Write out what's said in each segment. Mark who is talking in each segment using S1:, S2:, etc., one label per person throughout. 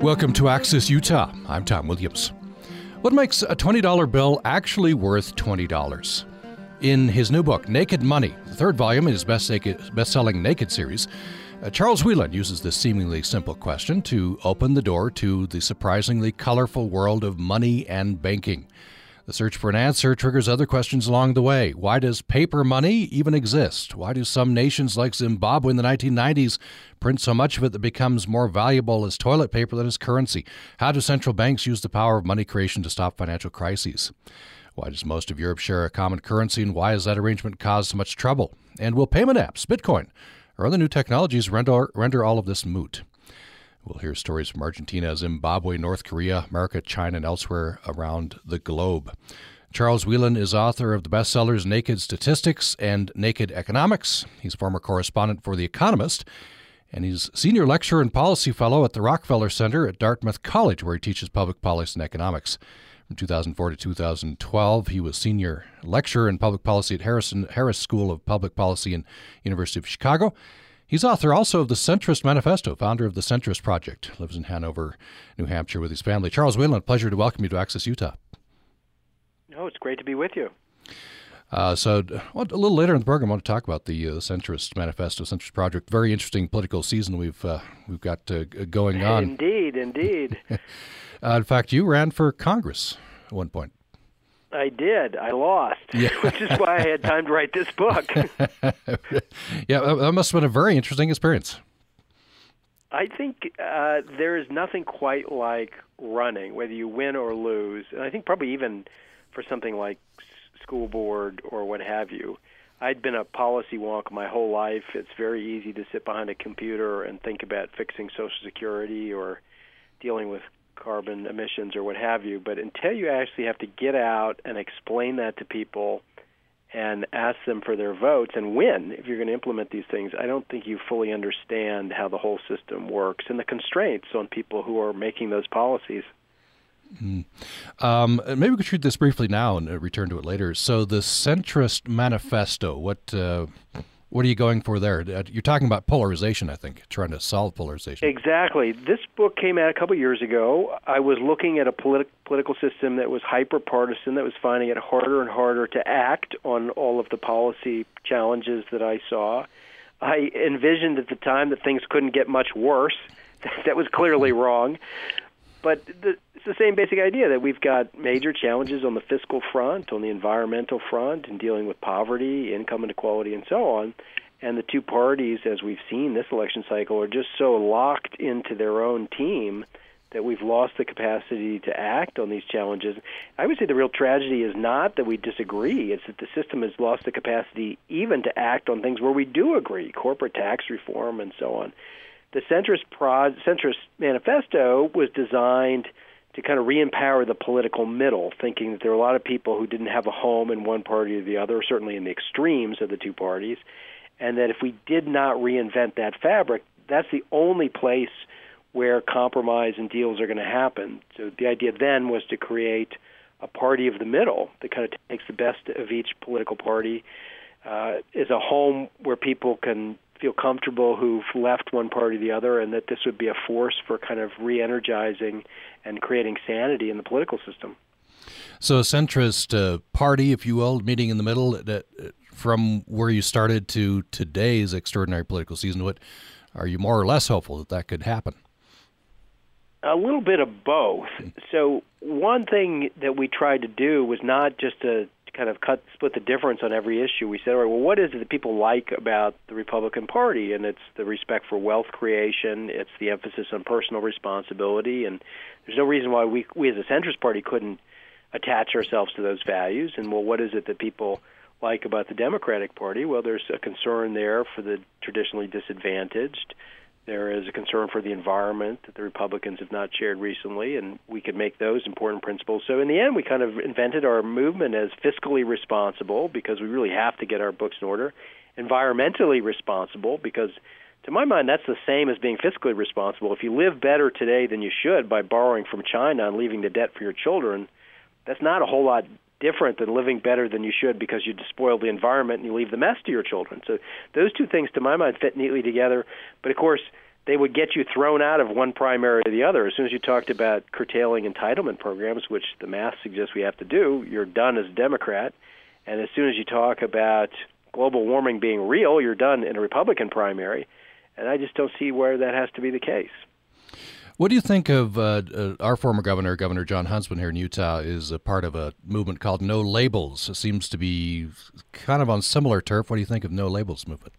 S1: Welcome to Access Utah. I'm Tom Williams. What makes a $20 bill actually worth $20? In his new book, Naked Money, the third volume in his best-selling Naked series, uh, Charles Wheelan uses this seemingly simple question to open the door to the surprisingly colorful world of money and banking. The search for an answer triggers other questions along the way. Why does paper money even exist? Why do some nations like Zimbabwe in the 1990s print so much of it that becomes more valuable as toilet paper than as currency? How do central banks use the power of money creation to stop financial crises? Why does most of Europe share a common currency and why has that arrangement caused so much trouble? And will payment apps, Bitcoin, or other new technologies render, render all of this moot? We'll hear stories from Argentina, Zimbabwe, North Korea, America, China, and elsewhere around the globe. Charles Wheelan is author of the bestsellers Naked Statistics and Naked Economics. He's former correspondent for The Economist, and he's senior lecturer and policy fellow at the Rockefeller Center at Dartmouth College, where he teaches public policy and economics. From 2004 to 2012, he was senior lecturer in public policy at Harrison, Harris School of Public Policy and University of Chicago. He's author also of the Centrist Manifesto, founder of the Centrist Project. Lives in Hanover, New Hampshire with his family. Charles Wheelan, pleasure to welcome you to Access Utah.
S2: Oh, it's great to be with you.
S1: Uh, so, well, a little later in the program, I want to talk about the uh, Centrist Manifesto, Centrist Project. Very interesting political season we've uh, we've got uh, going on.
S2: Indeed, indeed.
S1: Uh, in fact, you ran for Congress at one point.
S2: I did. I lost, yeah. which is why I had time to write this book.
S1: yeah, that must have been a very interesting experience.
S2: I think uh, there is nothing quite like running, whether you win or lose. And I think probably even for something like school board or what have you. I'd been a policy wonk my whole life. It's very easy to sit behind a computer and think about fixing Social Security or dealing with carbon emissions or what have you. But until you actually have to get out and explain that to people and ask them for their votes and win if you're going to implement these things, I don't think you fully understand how the whole system works and the constraints on people who are making those policies.
S1: Mm. Um, maybe we could treat this briefly now and uh, return to it later. So, the centrist manifesto. What uh, what are you going for there? Uh, you're talking about polarization, I think, trying to solve polarization.
S2: Exactly. This book came out a couple years ago. I was looking at a politi- political system that was hyper partisan, that was finding it harder and harder to act on all of the policy challenges that I saw. I envisioned at the time that things couldn't get much worse. that was clearly wrong. But the, it's the same basic idea that we've got major challenges on the fiscal front, on the environmental front, in dealing with poverty, income inequality, and so on. And the two parties, as we've seen this election cycle, are just so locked into their own team that we've lost the capacity to act on these challenges. I would say the real tragedy is not that we disagree, it's that the system has lost the capacity even to act on things where we do agree, corporate tax reform and so on the centrist pro- centrist manifesto was designed to kind of re-empower the political middle, thinking that there are a lot of people who didn't have a home in one party or the other, certainly in the extremes of the two parties, and that if we did not reinvent that fabric, that's the only place where compromise and deals are going to happen. So the idea then was to create a party of the middle that kind of takes the best of each political party, uh, is a home where people can feel comfortable who've left one party or the other, and that this would be a force for kind of re-energizing and creating sanity in the political system.
S1: So, a centrist uh, party, if you will, meeting in the middle, that, uh, from where you started to today's extraordinary political season, what are you more or less hopeful that that could happen?
S2: A little bit of both. So, one thing that we tried to do was not just to kind of cut split the difference on every issue. We said, all right, well, what is it that people like about the Republican Party? And it's the respect for wealth creation. It's the emphasis on personal responsibility. And there's no reason why we we as a centrist party couldn't attach ourselves to those values. And well, what is it that people like about the Democratic Party? Well, there's a concern there for the traditionally disadvantaged. There is a concern for the environment that the Republicans have not shared recently, and we could make those important principles. So, in the end, we kind of invented our movement as fiscally responsible because we really have to get our books in order, environmentally responsible because, to my mind, that's the same as being fiscally responsible. If you live better today than you should by borrowing from China and leaving the debt for your children, that's not a whole lot different than living better than you should because you despoil the environment and you leave the mess to your children. So those two things, to my mind, fit neatly together. But of course, they would get you thrown out of one primary or the other. As soon as you talked about curtailing entitlement programs, which the math suggests we have to do, you're done as a Democrat. And as soon as you talk about global warming being real, you're done in a Republican primary. And I just don't see where that has to be the case.
S1: What do you think of uh, uh, our former governor, Governor Jon Huntsman here in Utah, is a part of a movement called No Labels. It seems to be kind of on similar turf. What do you think of No Labels movement?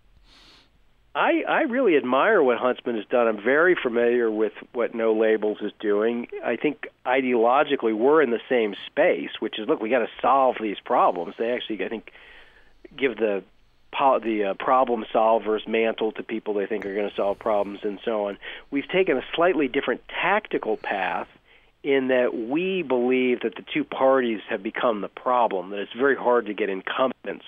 S2: I, I really admire what Huntsman has done. I'm very familiar with what No Labels is doing. I think ideologically we're in the same space, which is look, we got to solve these problems. They actually, I think, give the the uh, problem solvers mantle to people they think are going to solve problems and so on. We've taken a slightly different tactical path in that we believe that the two parties have become the problem, that it's very hard to get incumbents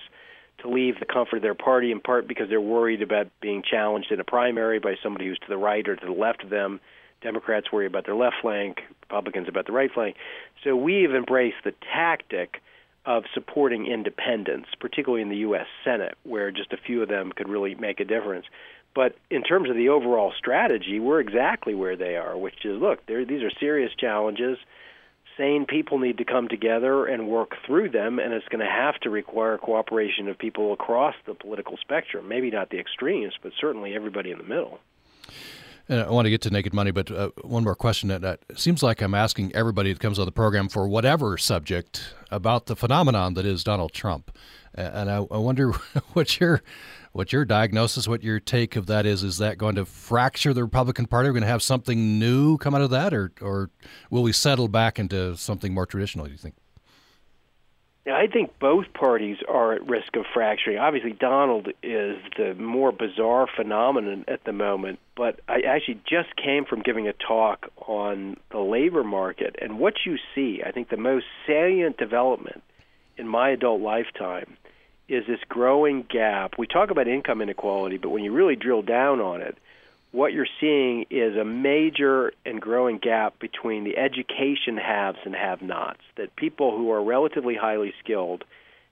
S2: to leave the comfort of their party in part because they're worried about being challenged in a primary by somebody who's to the right or to the left of them. Democrats worry about their left flank, Republicans about the right flank. So we've embraced the tactic of supporting independents, particularly in the U.S. Senate, where just a few of them could really make a difference. But in terms of the overall strategy, we're exactly where they are, which is look, these are serious challenges. Sane people need to come together and work through them, and it's going to have to require cooperation of people across the political spectrum. Maybe not the extremes, but certainly everybody in the middle.
S1: And I want to get to naked money, but uh, one more question. That, seems like I'm asking everybody that comes on the program for whatever subject about the phenomenon that is Donald Trump, and I, I wonder what your what your diagnosis, what your take of that is. Is that going to fracture the Republican Party? Are we going to have something new come out of that, or or will we settle back into something more traditional? Do you think?
S2: I think both parties are at risk of fracturing. Obviously, Donald is the more bizarre phenomenon at the moment, but I actually just came from giving a talk on the labor market. And what you see, I think the most salient development in my adult lifetime is this growing gap. We talk about income inequality, but when you really drill down on it, what you're seeing is a major and growing gap between the education haves and have nots. That people who are relatively highly skilled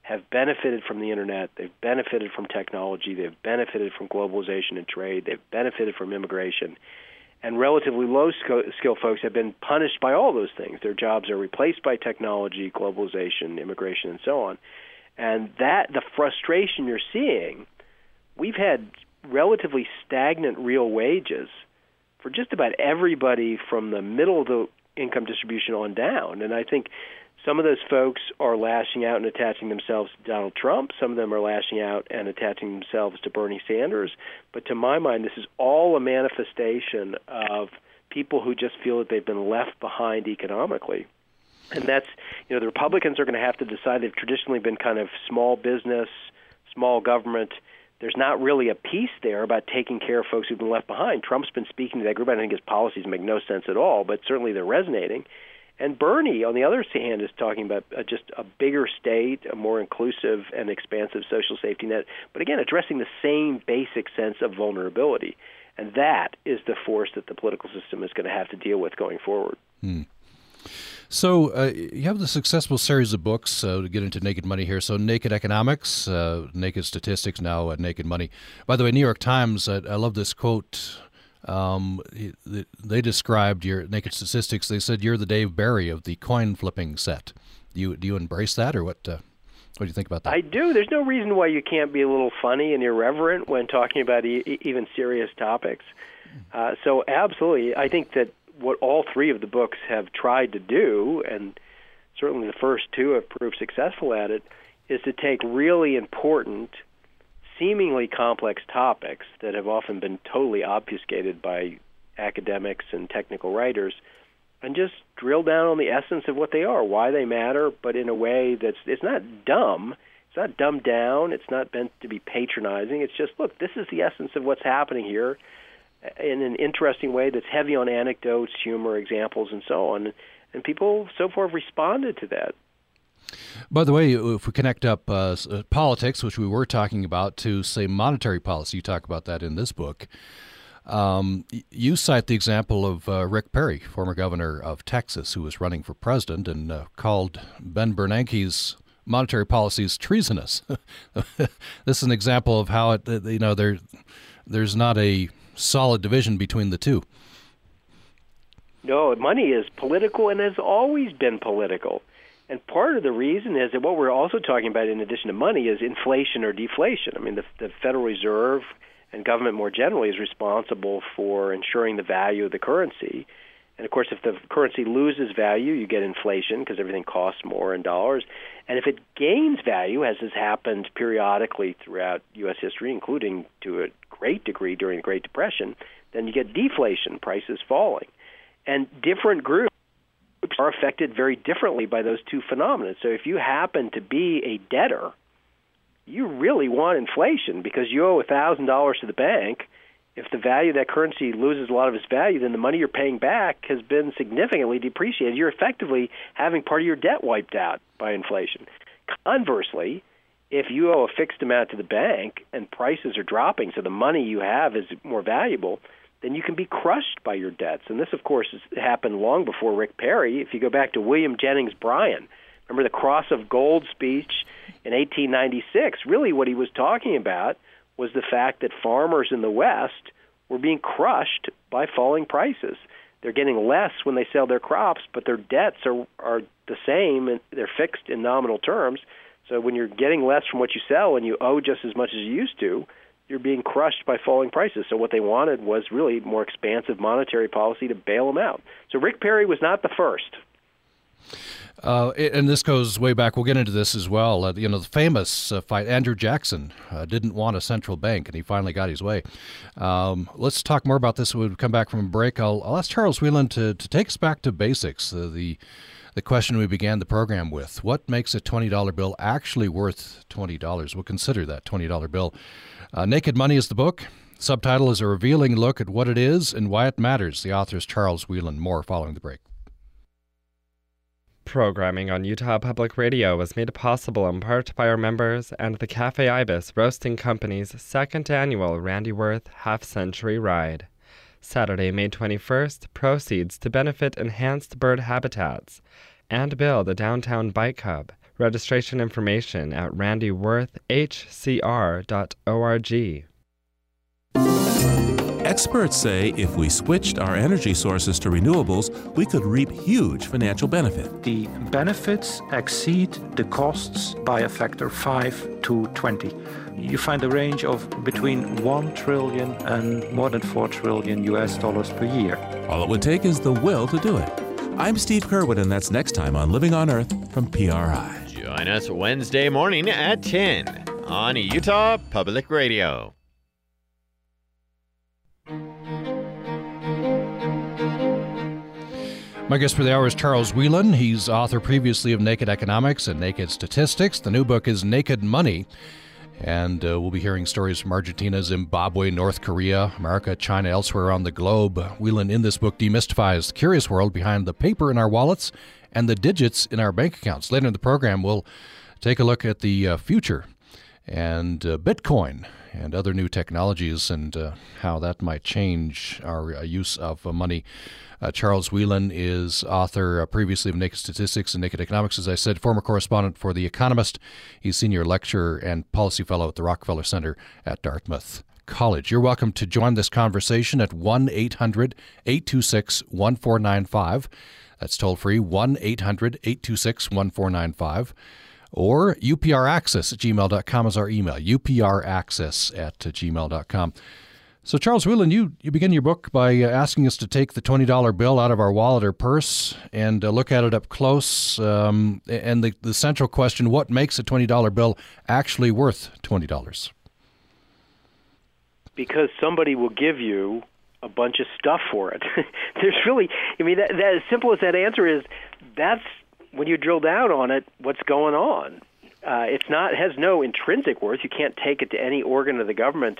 S2: have benefited from the internet, they've benefited from technology, they've benefited from globalization and trade, they've benefited from immigration. And relatively low skill folks have been punished by all those things. Their jobs are replaced by technology, globalization, immigration, and so on. And that the frustration you're seeing, we've had relatively stagnant real wages for just about everybody from the middle of the income distribution on down. And I think some of those folks are lashing out and attaching themselves to Donald Trump. Some of them are lashing out and attaching themselves to Bernie Sanders. But to my mind, this is all a manifestation of people who just feel that they've been left behind economically. And that's, you know, the Republicans are going to have to decide. They've traditionally been kind of small business, small government, there's not really a piece there about taking care of folks who've been left behind. Trump's been speaking to that group. I don't think his policies make no sense at all, but certainly they're resonating. And Bernie, on the other hand, is talking about uh, just a bigger state, a more inclusive and expansive social safety net, but again, addressing the same basic sense of vulnerability. And that is the force that the political system is going to have to deal with going forward.
S1: Hmm. So uh, you have the successful series of books uh, to get into naked money here. So naked economics, uh, naked statistics, now naked money. By the way, New York Times. I, I love this quote. Um, they described your naked statistics. They said you're the Dave Barry of the coin flipping set. Do you do you embrace that, or what? Uh, what do you think about that?
S2: I do. There's no reason why you can't be a little funny and irreverent when talking about e- even serious topics. Uh, so absolutely, I think that what all three of the books have tried to do, and certainly the first two have proved successful at it, is to take really important, seemingly complex topics that have often been totally obfuscated by academics and technical writers and just drill down on the essence of what they are, why they matter, but in a way that's it's not dumb. It's not dumbed down. It's not meant to be patronizing. It's just, look, this is the essence of what's happening here in an interesting way that's heavy on anecdotes, humor, examples, and so on. And people so far have responded to that.
S1: By the way, if we connect up uh, uh, politics, which we were talking about, to say monetary policy, you talk about that in this book. Um, you cite the example of uh, Rick Perry, former governor of Texas, who was running for president and uh, called Ben Bernanke's monetary policies treasonous. this is an example of how it, you know, there, there's not a solid division between the two.
S2: No, money is political and has always been political. And part of the reason is that what we're also talking about, in addition to money, is inflation or deflation. I mean, the, the Federal Reserve and government more generally is responsible for ensuring the value of the currency. And of course, if the currency loses value, you get inflation because everything costs more in dollars. And if it gains value, as has happened periodically throughout U.S. history, including to a great degree during the Great Depression, then you get deflation, prices falling. And different groups are affected very differently by those two phenomena. So if you happen to be a debtor, you really want inflation because you owe $1,000 to the bank. If the value of that currency loses a lot of its value, then the money you're paying back has been significantly depreciated. You're effectively having part of your debt wiped out by inflation. Conversely, if you owe a fixed amount to the bank and prices are dropping, so the money you have is more valuable, then you can be crushed by your debts. And this, of course, has happened long before Rick Perry. If you go back to William Jennings Bryan, remember the Cross of Gold speech in 1896? Really, what he was talking about was the fact that farmers in the West were being crushed by falling prices. They're getting less when they sell their crops, but their debts are are the same and they're fixed in nominal terms. So when you're getting less from what you sell and you owe just as much as you used to, you're being crushed by falling prices. So what they wanted was really more expansive monetary policy to bail them out. So Rick Perry was not the first.
S1: Uh, and this goes way back. We'll get into this as well. Uh, you know, the famous uh, fight. Andrew Jackson uh, didn't want a central bank, and he finally got his way. Um, let's talk more about this when we come back from a break. I'll, I'll ask Charles Wheelan to, to take us back to basics. Uh, the the question we began the program with: What makes a twenty dollar bill actually worth twenty dollars? We'll consider that twenty dollar bill. Uh, Naked Money is the book. Subtitle is a revealing look at what it is and why it matters. The author is Charles Wheelan. More following the break.
S3: Programming on Utah Public Radio was made possible in part by our members and the Cafe Ibis Roasting Company's second annual Randy Worth Half Century Ride. Saturday, May 21st, proceeds to benefit enhanced bird habitats and build a downtown bike hub. Registration information at randyworthhcr.org.
S4: Experts say if we switched our energy sources to renewables, we could reap huge financial benefit.
S5: The benefits exceed the costs by a factor 5 to 20. You find a range of between 1 trillion and more than 4 trillion US dollars per year.
S4: All it would take is the will to do it. I'm Steve Curwood, and that's next time on Living on Earth from PRI.
S6: Join us Wednesday morning at 10 on Utah Public Radio.
S1: My guest for the hour is Charles Wheelan. He's author previously of Naked Economics and Naked Statistics. The new book is Naked Money. And uh, we'll be hearing stories from Argentina, Zimbabwe, North Korea, America, China, elsewhere around the globe. Wheelan, in this book, demystifies the curious world behind the paper in our wallets and the digits in our bank accounts. Later in the program, we'll take a look at the uh, future and uh, Bitcoin and other new technologies and uh, how that might change our uh, use of uh, money. Uh, Charles Wheelan is author previously of Naked Statistics and Naked Economics, as I said, former correspondent for The Economist. He's senior lecturer and policy fellow at the Rockefeller Center at Dartmouth. College. You're welcome to join this conversation at 1 800 826 1495. That's toll free 1 800 826 1495. Or upraccess at gmail.com is our email, upraccess at gmail.com. So, Charles Wheelan, you, you begin your book by uh, asking us to take the $20 bill out of our wallet or purse and uh, look at it up close. Um, and the, the central question what makes a $20 bill actually worth $20?
S2: Because somebody will give you a bunch of stuff for it. There's really, I mean, that, that as simple as that answer is, that's when you drill down on it, what's going on. Uh, it's not has no intrinsic worth. You can't take it to any organ of the government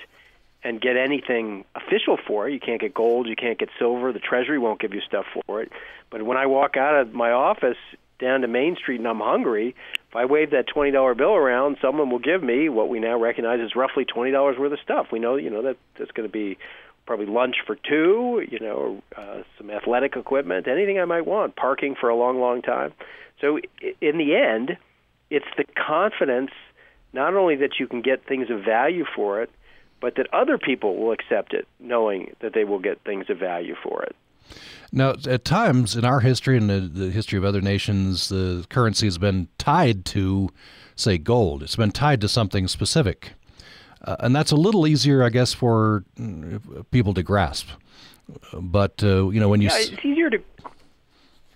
S2: and get anything official for it. You can't get gold, you can't get silver. The Treasury won't give you stuff for it. But when I walk out of my office down to Main Street and I'm hungry, if I wave that twenty dollar bill around, someone will give me what we now recognize as roughly twenty dollars worth of stuff. We know, you know, that that's going to be probably lunch for two, you know, uh, some athletic equipment, anything I might want, parking for a long, long time. So in the end, it's the confidence not only that you can get things of value for it, but that other people will accept it, knowing that they will get things of value for it.
S1: Now, at times in our history and the, the history of other nations, the currency has been tied to, say, gold. It's been tied to something specific. Uh, and that's a little easier, I guess, for mm, people to grasp. But uh, you know, when you
S2: yeah, it's easier to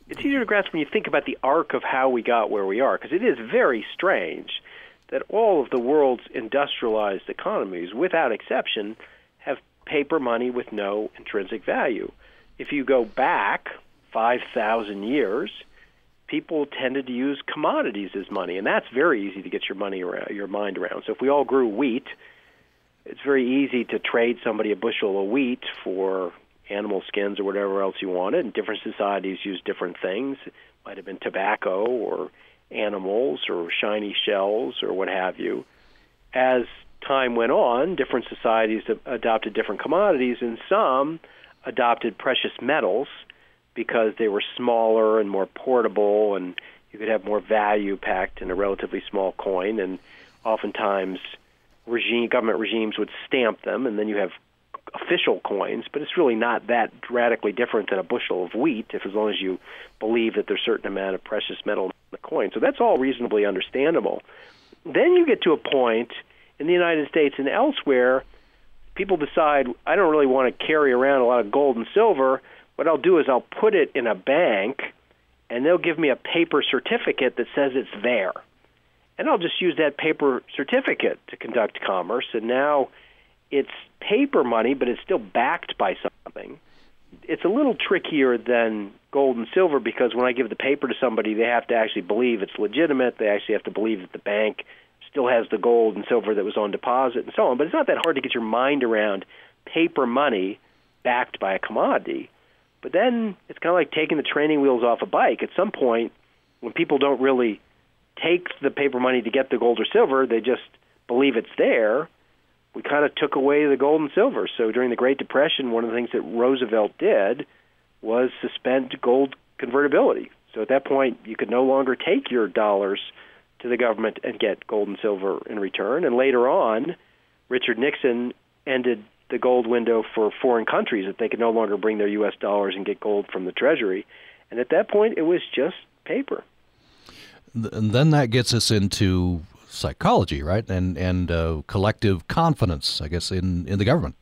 S2: it's easier to grasp when you think about the arc of how we got where we are, because it is very strange that all of the world's industrialized economies, without exception, have paper money with no intrinsic value. If you go back 5,000 years, people tended to use commodities as money, and that's very easy to get your money around, your mind around. So if we all grew wheat, it's very easy to trade somebody a bushel of wheat for animal skins or whatever else you wanted. And different societies use different things. It might have been tobacco or animals or shiny shells or what have you. As time went on, different societies adopted different commodities, and some adopted precious metals because they were smaller and more portable, and you could have more value packed in a relatively small coin. And oftentimes, regime government regimes would stamp them, and then you have official coins, but it's really not that radically different than a bushel of wheat, if as long as you believe that there's a certain amount of precious metal in the coin. So that's all reasonably understandable. Then you get to a point in the United States and elsewhere, people decide I don't really want to carry around a lot of gold and silver. What I'll do is I'll put it in a bank, and they'll give me a paper certificate that says it's there. And I'll just use that paper certificate to conduct commerce. And now it's paper money, but it's still backed by something. It's a little trickier than gold and silver because when I give the paper to somebody, they have to actually believe it's legitimate. They actually have to believe that the bank still has the gold and silver that was on deposit and so on. But it's not that hard to get your mind around paper money backed by a commodity. But then it's kind of like taking the training wheels off a bike. At some point, when people don't really take the paper money to get the gold or silver, they just believe it's there we kind of took away the gold and silver. So during the Great Depression, one of the things that Roosevelt did was suspend gold convertibility. So at that point, you could no longer take your dollars to the government and get gold and silver in return. And later on, Richard Nixon ended the gold window for foreign countries that they could no longer bring their U.S. dollars and get gold from the Treasury. And at that point, it was just paper.
S1: And then that gets us into psychology, right? And and uh, collective confidence, I guess, in in the government.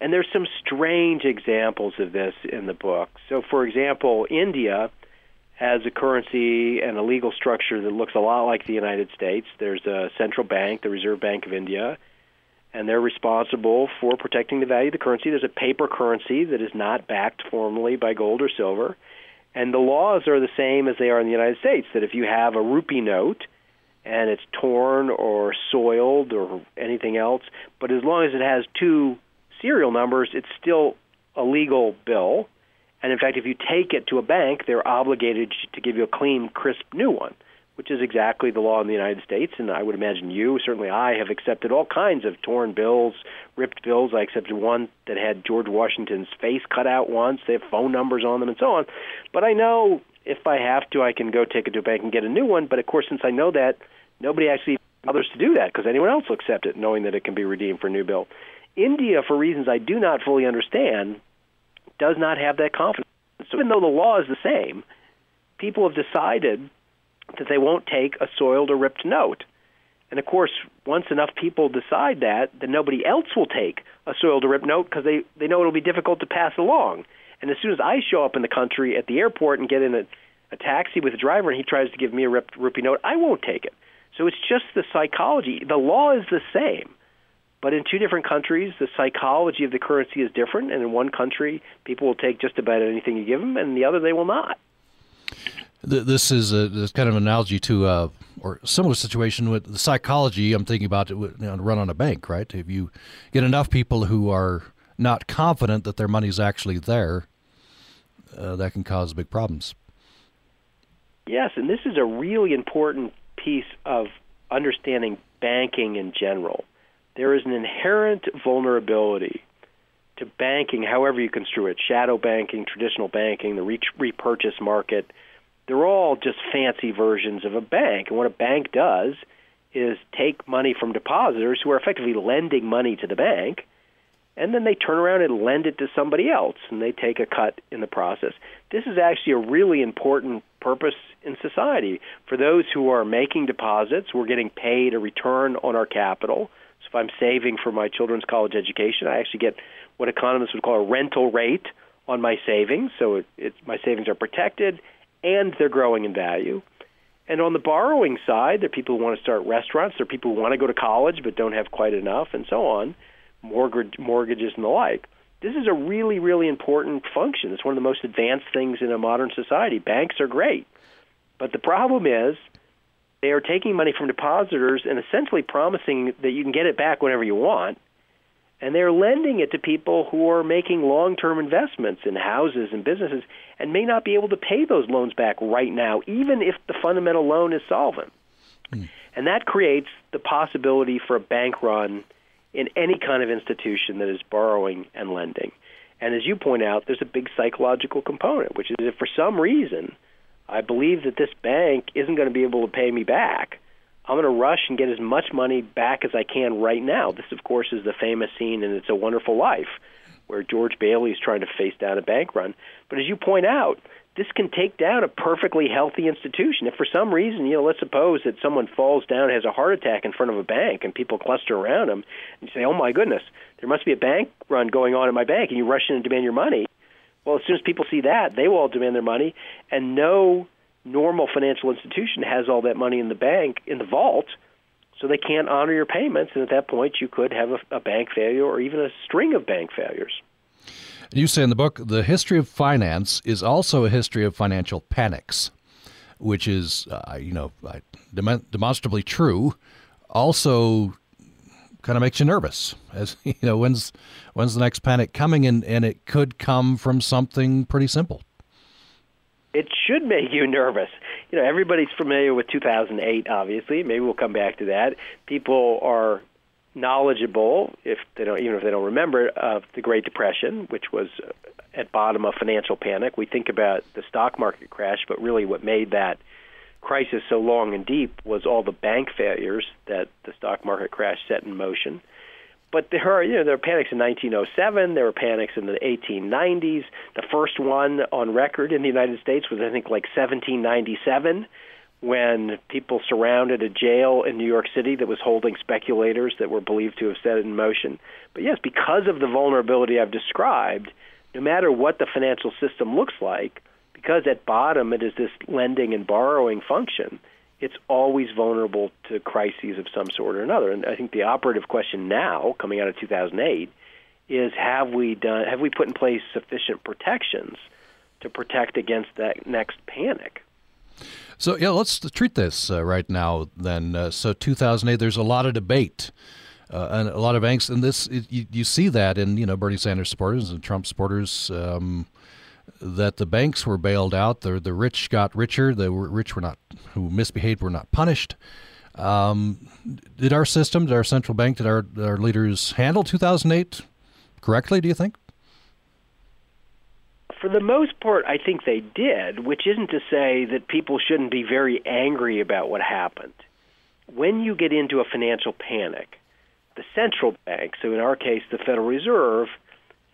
S2: And there's some strange examples of this in the book. So, for example, India has a currency and a legal structure that looks a lot like the United States. There's a central bank, the Reserve Bank of India, and they're responsible for protecting the value of the currency. There's a paper currency that is not backed formally by gold or silver. And the laws are the same as they are in the United States that if you have a rupee note, and it's torn or soiled or anything else. But as long as it has two serial numbers, it's still a legal bill. And in fact, if you take it to a bank, they're obligated to give you a clean, crisp new one, which is exactly the law in the United States. And I would imagine you, certainly I, have accepted all kinds of torn bills, ripped bills. I accepted one that had George Washington's face cut out once. They have phone numbers on them and so on. But I know if I have to, I can go take it to a bank and get a new one. But of course, since I know that, nobody actually bothers to do that because anyone else will accept it, knowing that it can be redeemed for a new bill. India, for reasons I do not fully understand, does not have that confidence. So even though the law is the same, people have decided that they won't take a soiled or ripped note. And of course, once enough people decide that, then nobody else will take a soiled or ripped note because they, they know it'll be difficult to pass along. And as soon as I show up in the country at the airport and get in a, a taxi with a driver and he tries to give me a ripped rupee note, I won't take it. So it's just the psychology. The law is the same, but in two different countries, the psychology of the currency is different. And in one country, people will take just about anything you give them, and in the other, they will not.
S1: This is a this kind of analogy to uh, or similar situation with the psychology. I'm thinking about it you know, run on a bank, right? If you get enough people who are not confident that their money is actually there, uh, that can cause big problems.
S2: Yes, and this is a really important piece of understanding banking in general. There is an inherent vulnerability to banking, however you construe it shadow banking, traditional banking, the repurchase market. They're all just fancy versions of a bank. And what a bank does is take money from depositors who are effectively lending money to the bank, and then they turn around and lend it to somebody else, and they take a cut in the process. This is actually a really important purpose in society. For those who are making deposits, we're getting paid a return on our capital. So if I'm saving for my children's college education, I actually get what economists would call a rental rate on my savings. So it, my savings are protected and they're growing in value. And on the borrowing side, there are people who want to start restaurants, there are people who want to go to college but don't have quite enough, and so on, mortgage, mortgages and the like. This is a really, really important function. It's one of the most advanced things in a modern society. Banks are great. But the problem is they are taking money from depositors and essentially promising that you can get it back whenever you want and they're lending it to people who are making long-term investments in houses and businesses and may not be able to pay those loans back right now even if the fundamental loan is solvent. Mm. And that creates the possibility for a bank run in any kind of institution that is borrowing and lending. And as you point out, there's a big psychological component, which is if for some reason I believe that this bank isn't going to be able to pay me back, I'm going to rush and get as much money back as I can right now. This, of course, is the famous scene in It's a Wonderful Life, where George Bailey is trying to face down a bank run. But as you point out, this can take down a perfectly healthy institution. If for some reason, you know, let's suppose that someone falls down, has a heart attack in front of a bank, and people cluster around him, and you say, "Oh my goodness, there must be a bank run going on at my bank," and you rush in and demand your money. Well, as soon as people see that, they will all demand their money, and no normal financial institution has all that money in the bank in the vault so they can't honor your payments and at that point you could have a, a bank failure or even a string of bank failures.
S1: You say in the book the history of finance is also a history of financial panics which is uh, you know dem- demonstrably true. Also kind of makes you nervous as you know when's when's the next panic coming? And and it could come from something pretty simple
S2: it should make you nervous. You know, everybody's familiar with 2008, obviously. Maybe we'll come back to that. People are knowledgeable, if they don't, even if they don't remember, of the Great Depression, which was at bottom a financial panic. We think about the stock market crash, but really what made that crisis so long and deep was all the bank failures that the stock market crash set in motion. But there are, you know, there were panics in 1907. There were panics in the 1890s. The first one on record in the United States was, I think, like 1797, when people surrounded a jail in New York City that was holding speculators that were believed to have set it in motion. But yes, because of the vulnerability I've described, no matter what the financial system looks like, because at bottom it is this lending and borrowing function it's always vulnerable to crises of some sort or another. And I think the operative question now, coming out of 2008, is have we done have we put in place sufficient protections to protect against that next panic?
S1: So yeah, let's treat this uh, right now. Then, uh, so 2008, there's a lot of debate. Uh, and a lot of angst, and this it, you, you, see that in you know Bernie Sanders supporters and Trump supporters um, that the banks were bailed out. The the rich got richer. The rich were not who misbehaved were not punished. Um, did our system, did our central bank, did our our leaders handle 2008 correctly? Do you think?
S2: For the most part, I think they did. Which isn't to say that people shouldn't be very angry about what happened. When you get into a financial panic, the central bank, so in our case, the Federal Reserve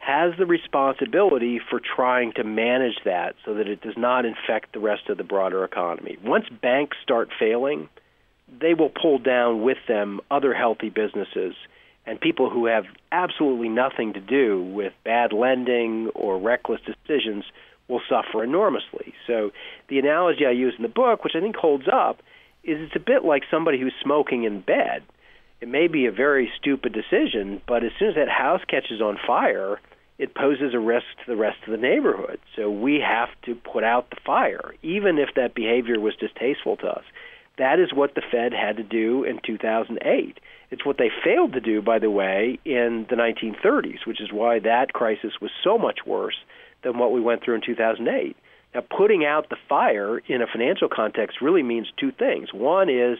S2: has the responsibility for trying to manage that so that it does not infect the rest of the broader economy. Once banks start failing, they will pull down with them other healthy businesses and people who have absolutely nothing to do with bad lending or reckless decisions will suffer enormously. So the analogy I use in the book, which I think holds up, is it's a bit like somebody who's smoking in bed. It may be a very stupid decision, but as soon as that house catches on fire, it poses a risk to the rest of the neighborhood. So we have to put out the fire, even if that behavior was distasteful to us. That is what the Fed had to do in 2008. It's what they failed to do, by the way, in the 1930s, which is why that crisis was so much worse than what we went through in 2008. Now, putting out the fire in a financial context really means two things. One is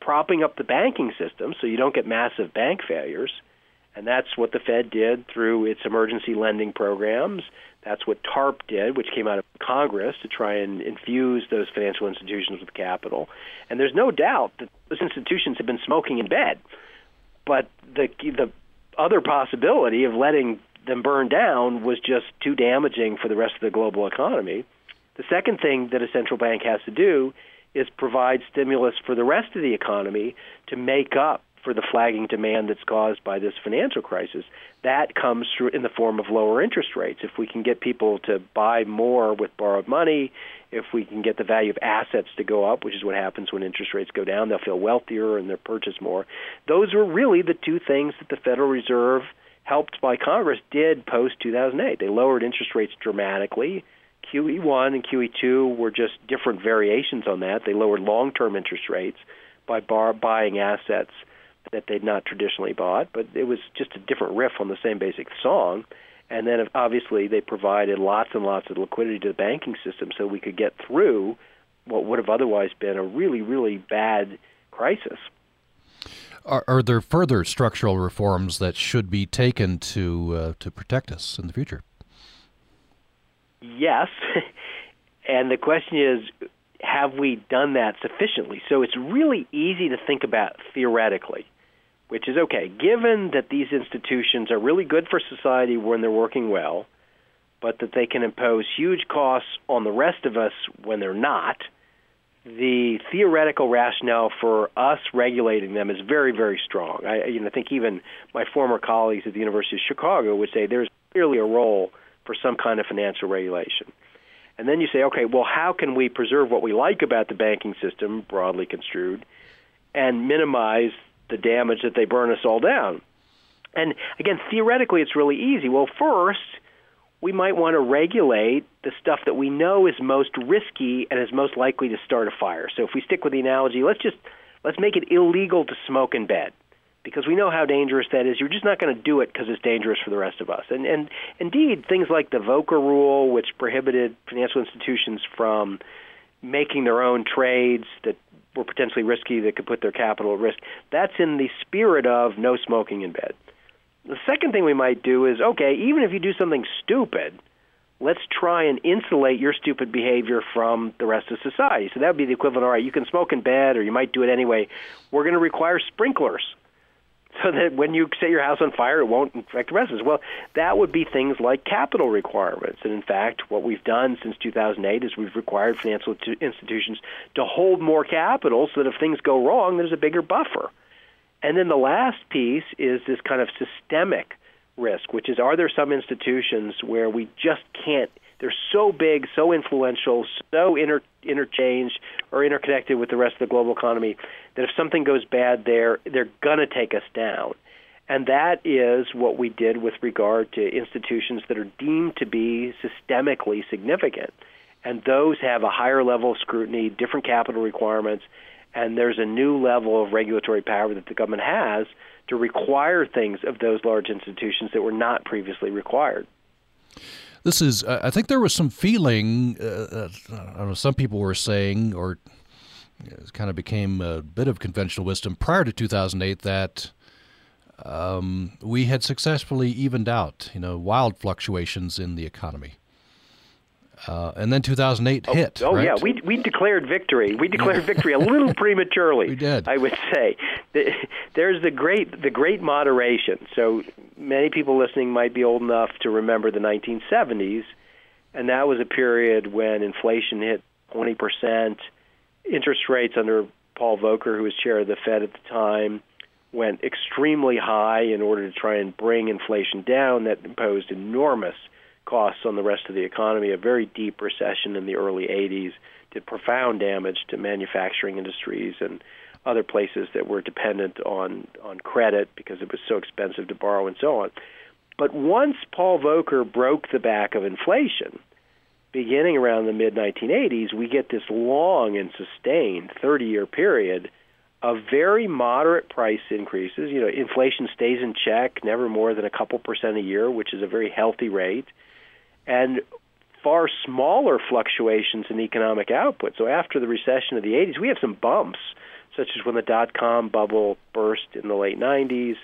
S2: propping up the banking system so you don't get massive bank failures And that's what the Fed did through its emergency lending programs. That's what TARP did, which came out of Congress to try and infuse those financial institutions with capital. And there's no doubt that those institutions have been smoking in bed. But the the other possibility of letting them burn down was just too damaging for the rest of the global economy. The second thing that a central bank has to do is provide stimulus for the rest of the economy to make up for the flagging demand that's caused by this financial crisis. That comes through in the form of lower interest rates. If we can get people to buy more with borrowed money, if we can get the value of assets to go up, which is what happens when interest rates go down, they'll feel wealthier and they'll purchase more. Those were really the two things that the Federal Reserve, helped by Congress, did post 2008. They lowered interest rates dramatically. QE1 and QE2 were just different variations on that. They lowered long term interest rates by bar- buying assets that they'd not traditionally bought, but it was just a different riff on the same basic song. And then obviously they provided lots and lots of liquidity to the banking system so we could get through what would have otherwise been a really, really bad crisis.
S1: Are, are there further structural reforms that should be taken to uh, to protect us in the future?
S2: Yes, and the question is, have we done that sufficiently? So it's really easy to think about theoretically which is okay, given that these institutions are really good for society when they're working well, but that they can impose huge costs on the rest of us when they're not, the theoretical rationale for us regulating them is very, very strong. I, you know, I think even my former colleagues at the University of Chicago would say there's clearly a role for some kind of financial regulation. And then you say, okay, well, how can we preserve what we like about the banking system, broadly construed, and minimize the damage that they burn us all down. And again, theoretically, it's really easy. Well, first, we might want to regulate the stuff that we know is most risky and is most likely to start a fire. So if we stick with the analogy, let's just let's make it illegal to smoke in bed because we know how dangerous that is. You're just not going to do it because it's dangerous for the rest of us. And and indeed, things like the Volcker rule, which prohibited financial institutions from making their own trades that were potentially risky that could put their capital at risk. That's in the spirit of no smoking in bed. The second thing we might do is okay, even if you do something stupid, let's try and insulate your stupid behavior from the rest of society. So that would be the equivalent all right, you can smoke in bed or you might do it anyway. We're going to require sprinklers so that when you set your house on fire, it won't infect the rest. Well, that would be things like capital requirements. And in fact, what we've done since 2008 is we've required financial institutions to hold more capital so that if things go wrong, there's a bigger buffer. And then the last piece is this kind of systemic risk, which is are there some institutions where we just can't they're so big, so influential, so inter- interchanged or interconnected with the rest of the global economy that if something goes bad there, they're going to take us down. And that is what we did with regard to institutions that are deemed to be systemically significant. And those have a higher level of scrutiny, different capital requirements, and there's a new level of regulatory power that the government has to require things of those large institutions that were not previously required.
S1: This is, I think there was some feeling, uh, uh, I know, some people were saying, or it kind of became a bit of conventional wisdom prior to 2008 that um, we had successfully evened out, you know, wild fluctuations in the economy. Uh, and then 2008
S2: oh,
S1: hit.
S2: Oh
S1: right?
S2: yeah, we we declared victory. We declared victory a little prematurely.
S1: We did.
S2: I would say there's the great the great moderation. So many people listening might be old enough to remember the 1970s, and that was a period when inflation hit 20 percent. Interest rates under Paul Volcker, who was chair of the Fed at the time, went extremely high in order to try and bring inflation down. That imposed enormous costs on the rest of the economy. A very deep recession in the early 80s did profound damage to manufacturing industries and other places that were dependent on on credit because it was so expensive to borrow and so on. But once Paul Volcker broke the back of inflation, beginning around the mid 1980s, we get this long and sustained 30 year period of very moderate price increases. You know, inflation stays in check, never more than a couple percent a year, which is a very healthy rate and far smaller fluctuations in economic output. So after the recession of the 80s, we have some bumps, such as when the dot com bubble burst in the late 90s.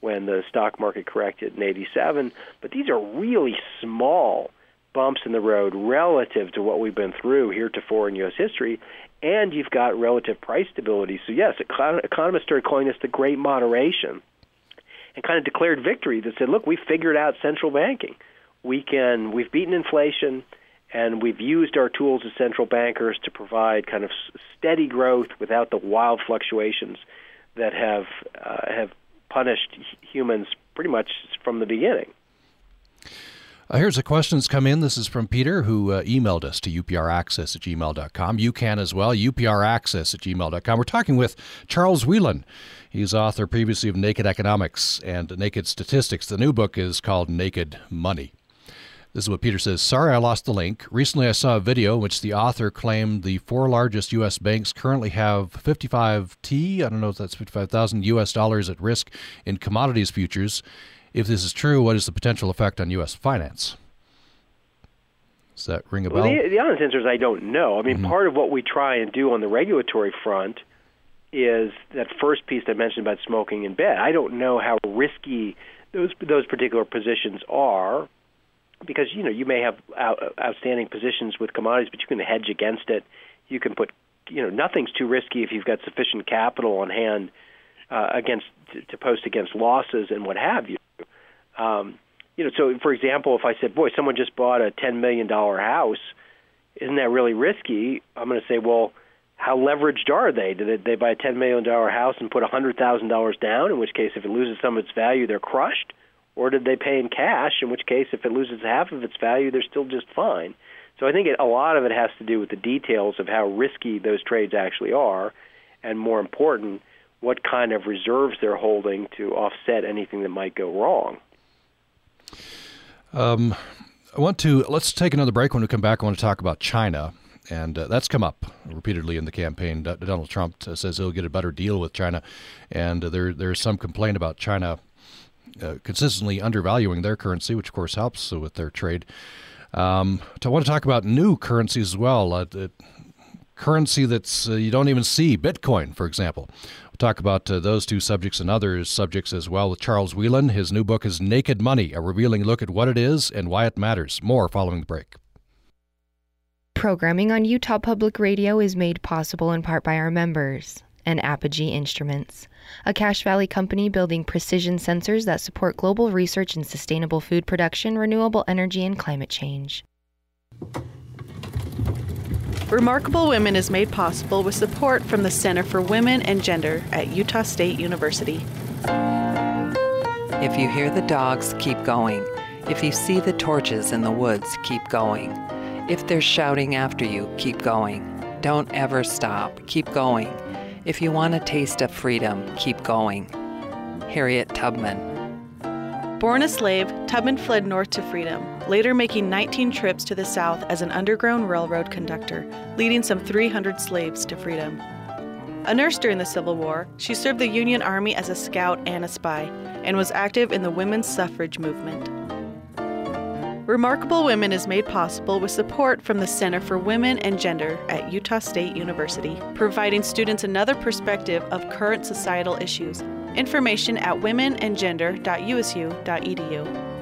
S2: when the stock market corrected in 87. But these are really small bumps in the road relative to what we've been through heretofore in U.S. history, and you've got relative price stability. So, yes, economists started calling this the Great Moderation and kind of declared victory that said, look, we figured out central banking. We can, we've beaten inflation, and we've used our tools as central bankers to provide kind of steady growth without the wild fluctuations that have uh, have punished humans pretty much from the beginning.
S1: Uh, here's a question that's come in. This is from Peter, who uh, emailed us to upraccess at gmail.com. You can as well, upraccess at gmail.com. We're talking with Charles Wheelan. He's author previously of Naked Economics and Naked Statistics. The new book is called Naked Money. This is what Peter says. Sorry I lost the link. Recently I saw a video in which the author claimed the four largest U.S. banks currently have 55T, I don't know if that's 55,000 U.S. dollars at risk in commodities futures. If this is true, what is the potential effect on U.S. finance? Does that ring a bell?
S2: Well, the, the honest answer is I don't know. I mean, mm-hmm. part of what we try and do on the regulatory front is that first piece I mentioned about smoking in bed. I don't know how risky those those particular positions are because you know you may have out, outstanding positions with commodities, but you can hedge against it. You can put you know nothing's too risky if you've got sufficient capital on hand uh, against to, to post against losses and what have you. Um, you know, so for example, if I said, "Boy, someone just bought a ten million dollar house," isn't that really risky? I'm going to say, "Well, how leveraged are they? Did they, they buy a ten million dollar house and put a hundred thousand dollars down? In which case, if it loses some of its value, they're crushed." Or did they pay in cash? In which case, if it loses half of its value, they're still just fine. So I think it, a lot of it has to do with the details of how risky those trades actually are, and more important, what kind of reserves they're holding to offset anything that might go wrong.
S1: Um, I want to let's take another break. When we come back, I want to talk about China, and uh, that's come up repeatedly in the campaign. Donald Trump says he'll get a better deal with China, and uh, there there's some complaint about China uh, consistently undervaluing their currency, which of course helps with their trade. Um, I want to talk about new currencies as well. Uh, currency that's uh, you don't even see, Bitcoin, for example. We'll talk about uh, those two subjects and other subjects as well with Charles Wheelan. His new book is Naked Money, a revealing look at what it is and why it matters. More following the break.
S7: Programming on Utah Public Radio is made possible in part by our members and Apogee Instruments, a Cache Valley company building precision sensors that support global research in sustainable food production, renewable energy, and climate change.
S8: Remarkable Women is made possible with support from the Center for Women and Gender at Utah State University.
S9: If you hear the dogs, keep going. If you see the torches in the woods, keep going. If they're shouting after you, keep going. Don't ever stop. Keep going. If you want a taste of freedom, keep going. Harriet Tubman.
S8: Born a slave, Tubman fled north to freedom, later making 19 trips to the south as an Underground Railroad conductor, leading some 300 slaves to freedom. A nurse during the Civil War, she served the Union Army as a scout and a spy, and was active in the women's suffrage movement. Remarkable Women is made possible with support from the Center for Women and Gender at Utah State University, providing students another perspective of current societal issues. Information at womenandgender.usu.edu.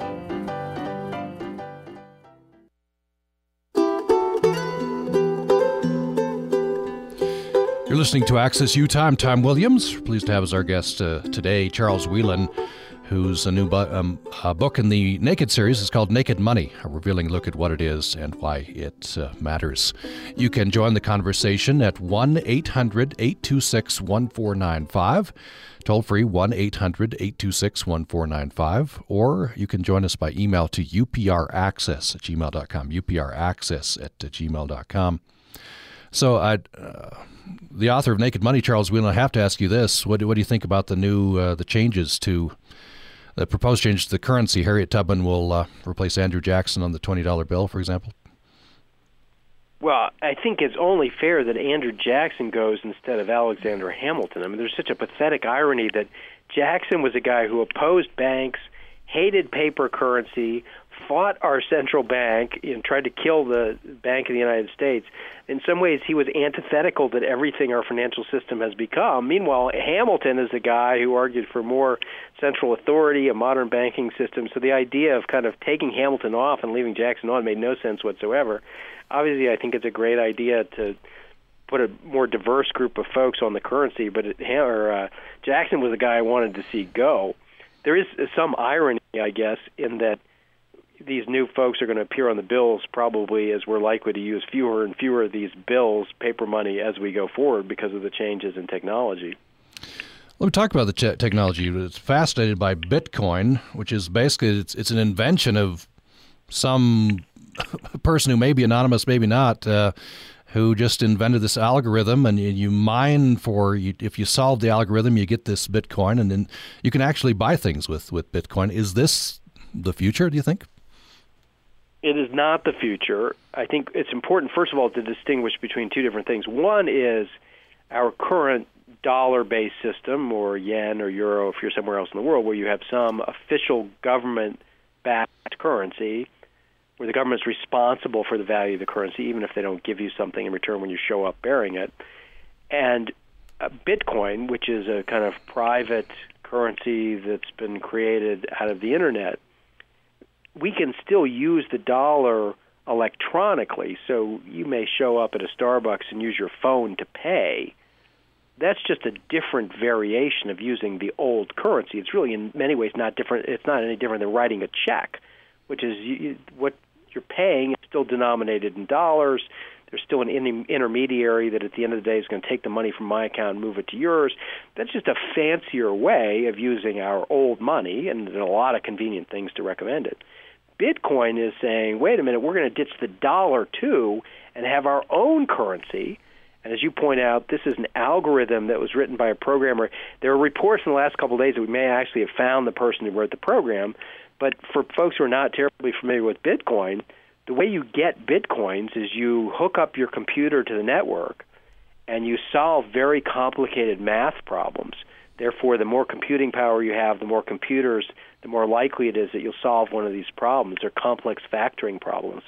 S1: You're listening to Access Utah. I'm Tom Williams. Pleased to have as our guest uh, today Charles Wheelan whose a new bu- um, book in the Naked series is called Naked Money, a revealing look at what it is and why it uh, matters. You can join the conversation at 1 800 826 1495, toll free 1 800 826 1495, or you can join us by email to upraccess at gmail.com, upraccess at gmail.com. So I. Uh, the author of Naked Money, Charles Wheelan, I have to ask you this: What, what do you think about the new uh, the changes to the proposed change to the currency, Harriet Tubman will uh, replace Andrew Jackson on the $20 bill, for example?
S2: Well, I think it's only fair that Andrew Jackson goes instead of Alexander Hamilton. I mean, there's such a pathetic irony that Jackson was a guy who opposed banks, hated paper currency, fought our central bank and tried to kill the Bank of the United States. In some ways, he was antithetical to everything our financial system has become. Meanwhile, Hamilton is the guy who argued for more central authority, a modern banking system. So the idea of kind of taking Hamilton off and leaving Jackson on made no sense whatsoever. Obviously, I think it's a great idea to put a more diverse group of folks on the currency, but it, or, uh, Jackson was the guy I wanted to see go. There is some irony, I guess, in that these new folks are going to appear on the bills probably as we're likely to use fewer and fewer of these bills, paper money, as we go forward because of the changes in technology.
S1: Let me talk about the te- technology. It's fascinated by Bitcoin, which is basically it's, it's an invention of some person who may be anonymous, maybe not, uh, who just invented this algorithm, and you mine for you, if you solve the algorithm, you get this Bitcoin, and then you can actually buy things with with Bitcoin. Is this the future? Do you think?
S2: It is not the future. I think it's important, first of all, to distinguish between two different things. One is our current dollar based system, or yen or euro if you're somewhere else in the world, where you have some official government backed currency where the government's responsible for the value of the currency, even if they don't give you something in return when you show up bearing it. And uh, Bitcoin, which is a kind of private currency that's been created out of the internet, we can still use the dollar electronically. So you may show up at a Starbucks and use your phone to pay. That's just a different variation of using the old currency. It's really, in many ways, not different. It's not any different than writing a check, which is you, what you're paying is still denominated in dollars. There's still an in- intermediary that at the end of the day is going to take the money from my account and move it to yours. That's just a fancier way of using our old money, and there are a lot of convenient things to recommend it. Bitcoin is saying, wait a minute, we're going to ditch the dollar too and have our own currency. And as you point out, this is an algorithm that was written by a programmer. There are reports in the last couple of days that we may actually have found the person who wrote the program. But for folks who are not terribly familiar with Bitcoin, the way you get Bitcoins is you hook up your computer to the network and you solve very complicated math problems. Therefore, the more computing power you have, the more computers the more likely it is that you'll solve one of these problems. They're complex factoring problems.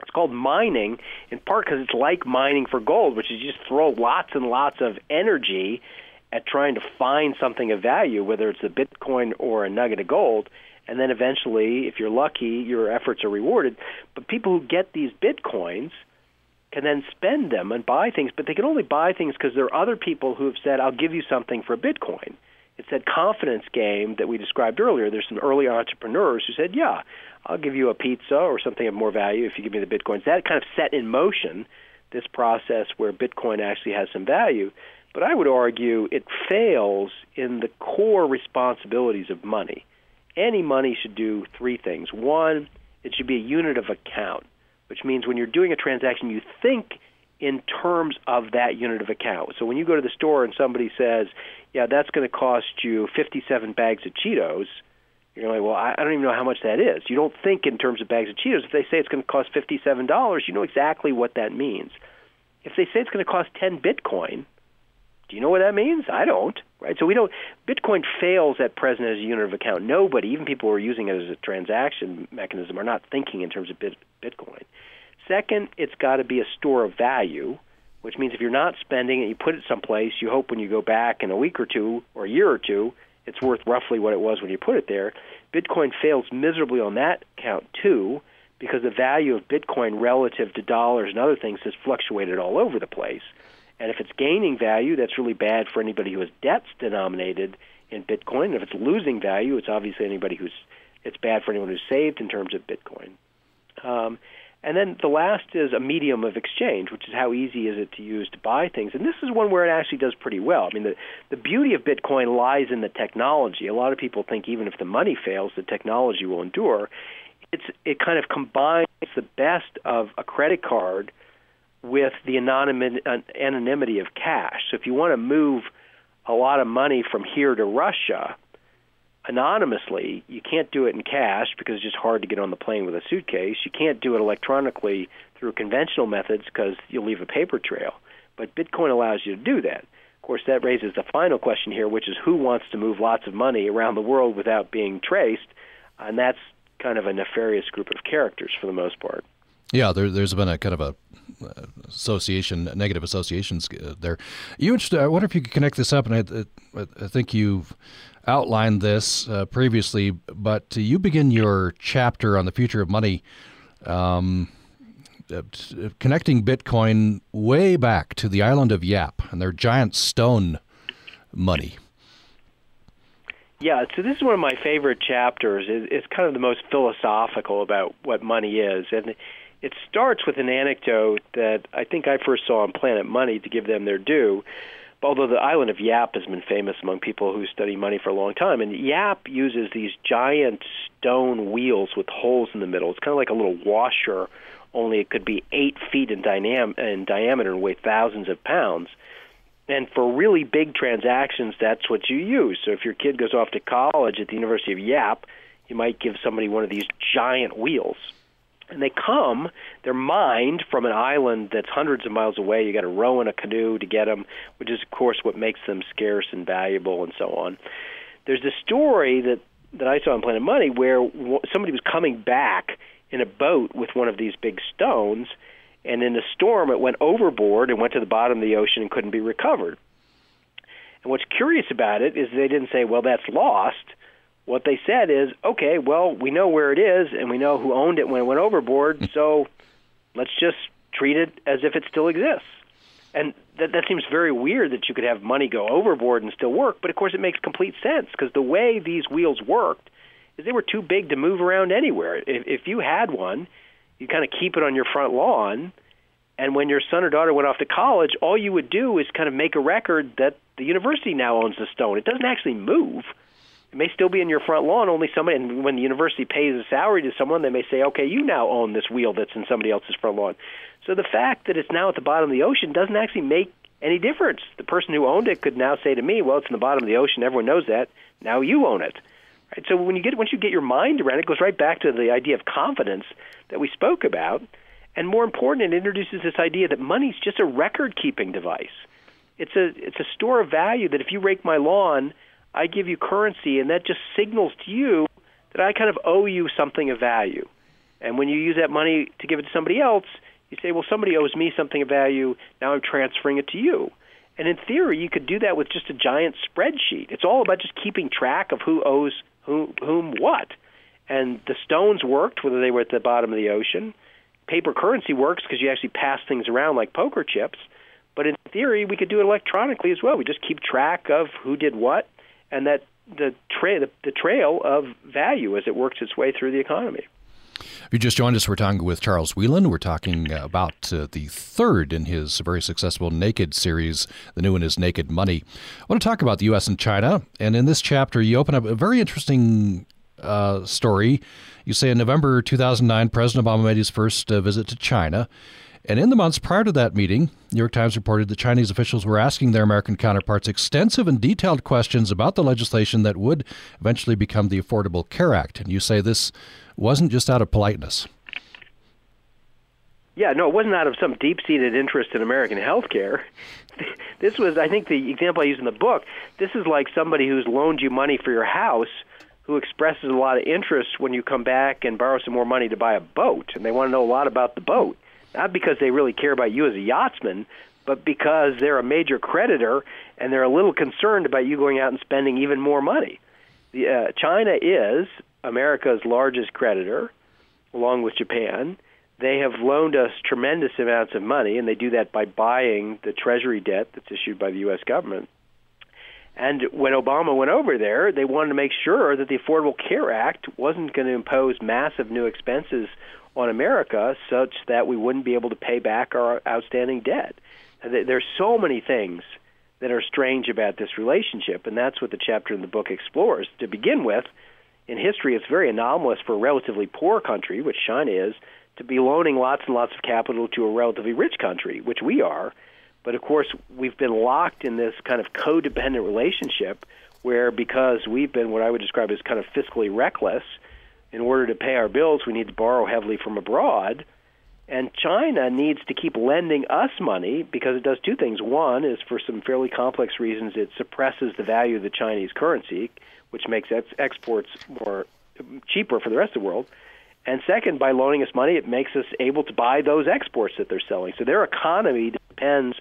S2: It's called mining in part because it's like mining for gold, which is you just throw lots and lots of energy at trying to find something of value, whether it's a Bitcoin or a nugget of gold. And then eventually, if you're lucky, your efforts are rewarded. But people who get these Bitcoins can then spend them and buy things, but they can only buy things because there are other people who have said, I'll give you something for Bitcoin it's that confidence game that we described earlier. There's some early entrepreneurs who said, "Yeah, I'll give you a pizza or something of more value if you give me the bitcoins." That kind of set in motion this process where Bitcoin actually has some value. But I would argue it fails in the core responsibilities of money. Any money should do three things. One, it should be a unit of account, which means when you're doing a transaction, you think in terms of that unit of account. So when you go to the store and somebody says, "Yeah, that's going to cost you 57 bags of Cheetos," you're like, "Well, I don't even know how much that is." You don't think in terms of bags of Cheetos. If they say it's going to cost $57, you know exactly what that means. If they say it's going to cost 10 Bitcoin, do you know what that means? I don't. Right? So we don't. Bitcoin fails at present as a unit of account. Nobody, even people who are using it as a transaction mechanism, are not thinking in terms of bit, Bitcoin. Second, it's got to be a store of value, which means if you're not spending it, you put it someplace, you hope when you go back in a week or two or a year or two, it's worth roughly what it was when you put it there. Bitcoin fails miserably on that count too, because the value of Bitcoin relative to dollars and other things has fluctuated all over the place. And if it's gaining value, that's really bad for anybody who has debts denominated in Bitcoin. And if it's losing value, it's obviously anybody who's it's bad for anyone who's saved in terms of Bitcoin. Um, and then the last is a medium of exchange, which is how easy is it to use to buy things. And this is one where it actually does pretty well. I mean, the, the beauty of Bitcoin lies in the technology. A lot of people think even if the money fails, the technology will endure. It's, it kind of combines the best of a credit card with the anonymity of cash. So if you want to move a lot of money from here to Russia, anonymously, you can't do it in cash because it's just hard to get on the plane with a suitcase. You can't do it electronically through conventional methods because you'll leave a paper trail. But Bitcoin allows you to do that. Of course, that raises the final question here, which is who wants to move lots of money around the world without being traced? And that's kind of a nefarious group of characters for the most part.
S1: Yeah, there, has been a kind of a uh, association, negative associations uh, there. You, I wonder if you could connect this up, and I, I think you've outlined this uh, previously, but you begin your chapter on the future of money. Um, uh, connecting Bitcoin way back to the island of Yap and their giant stone money.
S2: Yeah, so this is one of my favorite chapters. It's kind of the most philosophical about what money is, and it starts with an anecdote that I think I first saw on Planet Money to give them their due. Although the island of Yap has been famous among people who study money for a long time, and Yap uses these giant stone wheels with holes in the middle. It's kind of like a little washer, only it could be eight feet in, dynam- in diameter and weigh thousands of pounds. And for really big transactions, that's what you use. So if your kid goes off to college at the University of Yap, you might give somebody one of these giant wheels and they come they're mined from an island that's hundreds of miles away. You got to row in a canoe to get them which is of course what makes them scarce and valuable and so on. There's a story that that I saw on Planet Money where somebody was coming back in a boat with one of these big stones and in a storm it went overboard and went to the bottom of the ocean and couldn't be recovered. And what's curious about it is they didn't say well that's lost what they said is, okay, well, we know where it is and we know who owned it when it went overboard, so let's just treat it as if it still exists. And that that seems very weird that you could have money go overboard and still work, but of course it makes complete sense because the way these wheels worked is they were too big to move around anywhere. If, if you had one, you kind of keep it on your front lawn, and when your son or daughter went off to college, all you would do is kind of make a record that the university now owns the stone. It doesn't actually move it may still be in your front lawn. Only somebody, and when the university pays a salary to someone, they may say, "Okay, you now own this wheel that's in somebody else's front lawn." So the fact that it's now at the bottom of the ocean doesn't actually make any difference. The person who owned it could now say to me, "Well, it's in the bottom of the ocean. Everyone knows that. Now you own it." Right? So when you get once you get your mind around it, goes right back to the idea of confidence that we spoke about, and more important, it introduces this idea that money's just a record-keeping device. It's a it's a store of value that if you rake my lawn I give you currency, and that just signals to you that I kind of owe you something of value. And when you use that money to give it to somebody else, you say, well, somebody owes me something of value. Now I'm transferring it to you. And in theory, you could do that with just a giant spreadsheet. It's all about just keeping track of who owes who, whom what. And the stones worked, whether they were at the bottom of the ocean. Paper currency works because you actually pass things around like poker chips. But in theory, we could do it electronically as well. We just keep track of who did what and that the, tra- the, the trail of value as it works its way through the economy.
S1: If you just joined us, we're talking with Charles Wheelan. We're talking about uh, the third in his very successful Naked series. The new one is Naked Money. I want to talk about the U.S. and China. And in this chapter, you open up a very interesting uh, story. You say in November 2009, President Obama made his first uh, visit to China. And in the months prior to that meeting, New York Times reported that Chinese officials were asking their American counterparts extensive and detailed questions about the legislation that would eventually become the Affordable Care Act. And you say this wasn't just out of politeness.
S2: Yeah, no, it wasn't out of some deep seated interest in American health care. This was, I think, the example I use in the book. This is like somebody who's loaned you money for your house who expresses a lot of interest when you come back and borrow some more money to buy a boat, and they want to know a lot about the boat not because they really care about you as a yachtsman, but because they're a major creditor and they're a little concerned about you going out and spending even more money. The, uh, China is America's largest creditor, along with Japan. They have loaned us tremendous amounts of money, and they do that by buying the Treasury debt that's issued by the U.S. government. And when Obama went over there, they wanted to make sure that the Affordable Care Act wasn't going to impose massive new expenses on America such that we wouldn't be able to pay back our outstanding debt. There's so many things that are strange about this relationship, and that's what the chapter in the book explores. To begin with, in history, it's very anomalous for a relatively poor country, which China is, to be loaning lots and lots of capital to a relatively rich country, which we are. But of course, we've been locked in this kind of codependent relationship where, because we've been what I would describe as kind of fiscally reckless, in order to pay our bills, we need to borrow heavily from abroad. And China needs to keep lending us money because it does two things. One is for some fairly complex reasons, it suppresses the value of the Chinese currency, which makes ex- exports more cheaper for the rest of the world. And second, by loaning us money, it makes us able to buy those exports that they're selling. So their economy depends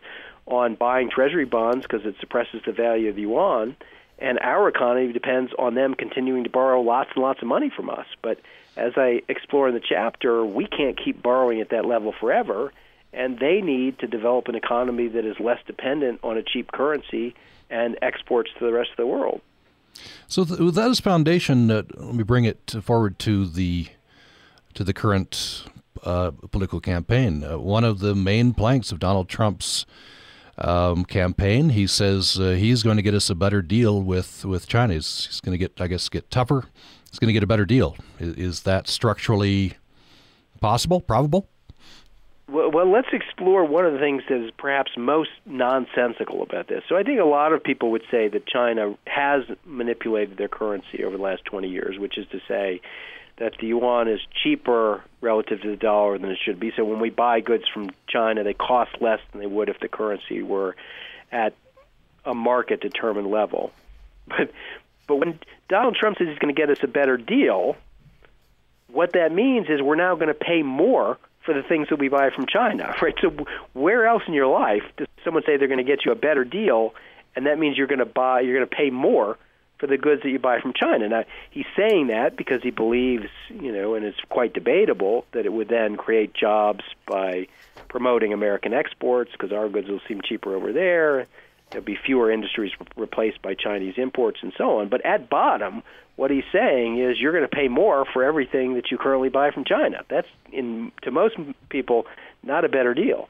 S2: on buying treasury bonds because it suppresses the value of the yuan, and our economy depends on them continuing to borrow lots and lots of money from us. But as I explore in the chapter, we can't keep borrowing at that level forever, and they need to develop an economy that is less dependent on a cheap currency and exports to the rest of the world.
S1: So, th- with that as foundation, uh, let me bring it forward to the to the current uh, political campaign. Uh, one of the main planks of Donald Trump's um, campaign, he says uh, he's going to get us a better deal with with China. He's, he's going to get, I guess, get tougher. He's going to get a better deal. Is, is that structurally possible? Probable?
S2: Well, well, let's explore one of the things that is perhaps most nonsensical about this. So, I think a lot of people would say that China has manipulated their currency over the last 20 years, which is to say, that the yuan is cheaper relative to the dollar than it should be. So when we buy goods from China, they cost less than they would if the currency were at a market determined level. But but when Donald Trump says he's going to get us a better deal, what that means is we're now going to pay more for the things that we buy from China, right? So where else in your life does someone say they're going to get you a better deal, and that means you're going to buy, you're going to pay more for the goods that you buy from China. Now, he's saying that because he believes, you know, and it's quite debatable that it would then create jobs by promoting American exports because our goods will seem cheaper over there. There'll be fewer industries replaced by Chinese imports and so on. But at bottom, what he's saying is you're going to pay more for everything that you currently buy from China. That's in to most people not a better deal.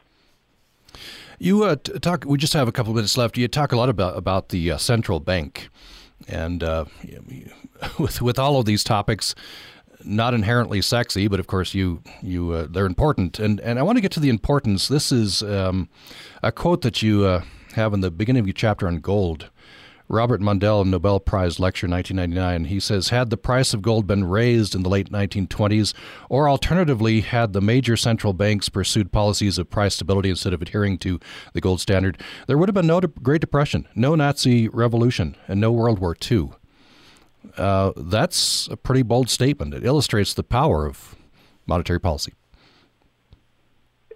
S1: You uh, talk. We just have a couple minutes left. You talk a lot about about the uh, central bank and uh, with with all of these topics, not inherently sexy, but of course you you uh, they're important. And and I want to get to the importance. This is um, a quote that you uh, have in the beginning of your chapter on gold. Robert Mundell, Nobel Prize lecture 1999, he says, had the price of gold been raised in the late 1920s, or alternatively, had the major central banks pursued policies of price stability instead of adhering to the gold standard, there would have been no Great Depression, no Nazi revolution, and no World War II. Uh, that's a pretty bold statement. It illustrates the power of monetary policy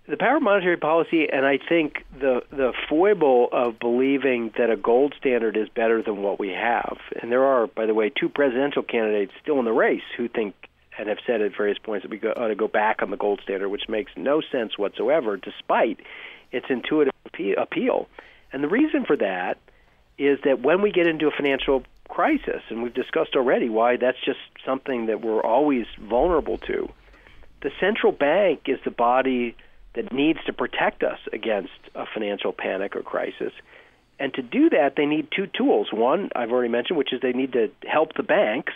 S2: the power of monetary policy, and I think the the foible of believing that a gold standard is better than what we have. And there are, by the way, two presidential candidates still in the race who think and have said at various points that we go, ought to go back on the gold standard, which makes no sense whatsoever, despite its intuitive appeal. And the reason for that is that when we get into a financial crisis, and we've discussed already why that's just something that we're always vulnerable to, the central bank is the body that needs to protect us against a financial panic or crisis. And to do that, they need two tools. One, I've already mentioned, which is they need to help the banks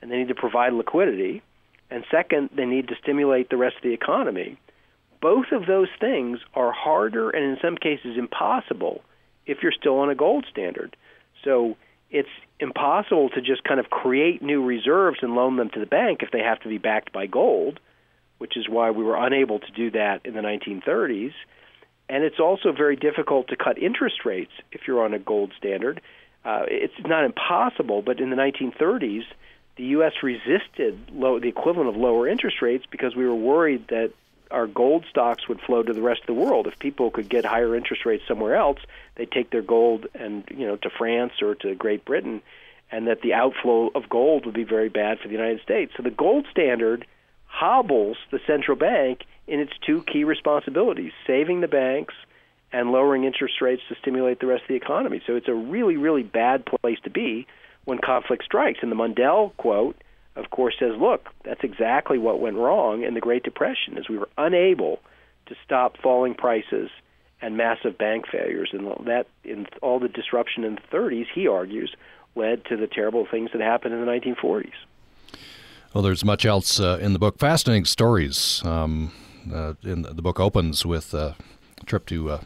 S2: and they need to provide liquidity. And second, they need to stimulate the rest of the economy. Both of those things are harder and in some cases impossible if you're still on a gold standard. So it's impossible to just kind of create new reserves and loan them to the bank if they have to be backed by gold which is why we were unable to do that in the 1930s. And it's also very difficult to cut interest rates if you're on a gold standard. Uh, it's not impossible, but in the 1930s, the U.S. resisted low, the equivalent of lower interest rates because we were worried that our gold stocks would flow to the rest of the world. If people could get higher interest rates somewhere else, they'd take their gold and you know to France or to Great Britain, and that the outflow of gold would be very bad for the United States. So the gold standard hobbles the central bank in its two key responsibilities saving the banks and lowering interest rates to stimulate the rest of the economy. So it's a really, really bad place to be when conflict strikes. And the Mundell quote, of course, says, look, that's exactly what went wrong in the Great Depression, is we were unable to stop falling prices and massive bank failures. And that, in all the disruption in the 30s, he argues, led to the terrible things that happened in the 1940s.
S1: Well, there's much else uh, in the book. Fascinating stories. Um, uh, in the book opens with uh, a trip to, uh,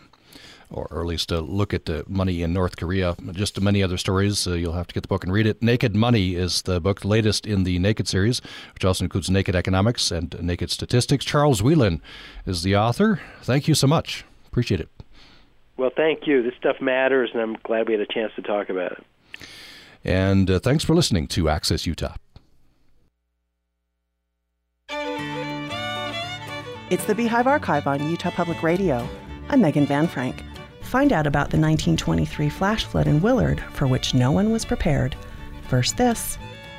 S1: or, or, at least a look at money in North Korea. Just many other stories. Uh, you'll have to get the book and read it. Naked Money is the book, latest in the Naked series, which also includes Naked Economics and Naked Statistics. Charles Wheelan is the author. Thank you so much. Appreciate it.
S2: Well, thank you. This stuff matters, and I'm glad we had a chance to talk about it.
S1: And uh, thanks for listening to Access Utah.
S10: It's the Beehive Archive on Utah Public Radio. I'm Megan Van Frank. Find out about the 1923 flash flood in Willard, for which no one was prepared. First, this.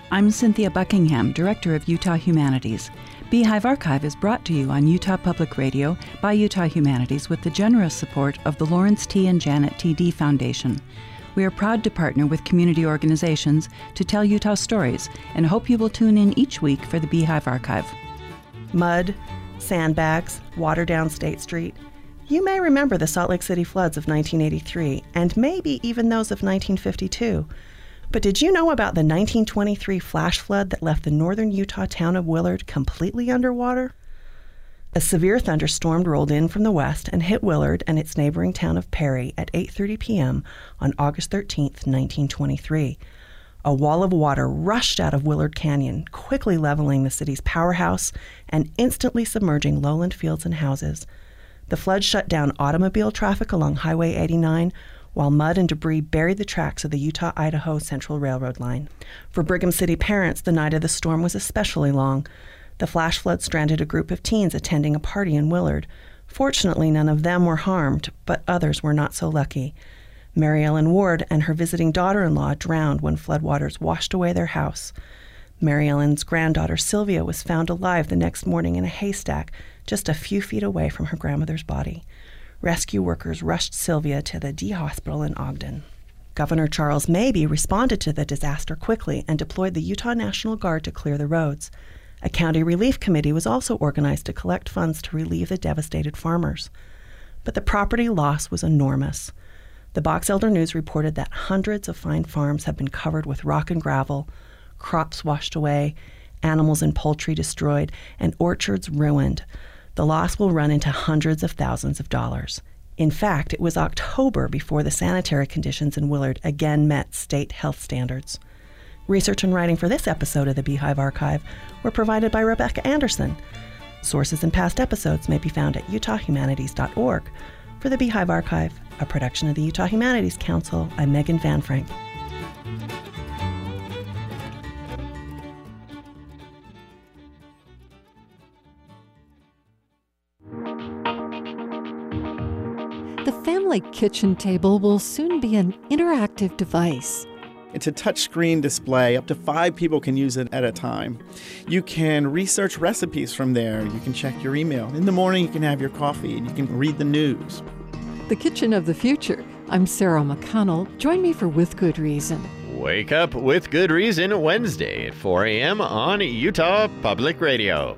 S11: I'm Cynthia Buckingham, Director of Utah Humanities. Beehive Archive is brought to you on Utah Public Radio by Utah Humanities with the generous support of the Lawrence T. and Janet T. Dee Foundation. We are proud to partner with community organizations to tell Utah stories and hope you will tune in each week for the Beehive Archive.
S10: Mud, sandbags, water down State Street. You may remember the Salt Lake City floods of 1983 and maybe even those of 1952. But did you know about the 1923 flash flood that left the northern Utah town of Willard completely underwater? A severe thunderstorm rolled in from the west and hit Willard and its neighboring town of Perry at 8:30 p.m. on August 13, 1923. A wall of water rushed out of Willard Canyon, quickly leveling the city's powerhouse and instantly submerging lowland fields and houses. The flood shut down automobile traffic along Highway 89, while mud and debris buried the tracks of the Utah Idaho Central Railroad line. For Brigham City parents, the night of the storm was especially long. The flash flood stranded a group of teens attending a party in Willard. Fortunately, none of them were harmed, but others were not so lucky. Mary Ellen Ward and her visiting daughter in law drowned when floodwaters washed away their house. Mary Ellen's granddaughter Sylvia was found alive the next morning in a haystack just a few feet away from her grandmother's body. Rescue workers rushed Sylvia to the Dee Hospital in Ogden. Governor Charles Mabey responded to the disaster quickly and deployed the Utah National Guard to clear the roads. A county relief committee was also organized to collect funds to relieve the devastated farmers. But the property loss was enormous. The Box Elder News reported that hundreds of fine farms have been covered with rock and gravel, crops washed away, animals and poultry destroyed, and orchards ruined the loss will run into hundreds of thousands of dollars. In fact, it was October before the sanitary conditions in Willard again met state health standards. Research and writing for this episode of the Beehive Archive were provided by Rebecca Anderson. Sources and past episodes may be found at utahhumanities.org. For the Beehive Archive, a production of the Utah Humanities Council, I'm Megan Van Frank.
S12: The family kitchen table will soon be an interactive device.
S13: It's a touchscreen display. Up to five people can use it at a time. You can research recipes from there. You can check your email. In the morning, you can have your coffee and you can read the news.
S12: The Kitchen of the Future. I'm Sarah McConnell. Join me for With Good Reason.
S6: Wake up with Good Reason Wednesday at 4 a.m. on Utah Public Radio.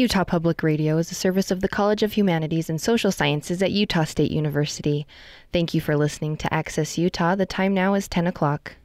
S7: Utah Public Radio is a service of the College of Humanities and Social Sciences at Utah State University. Thank you for listening to Access Utah. The time now is 10 o'clock.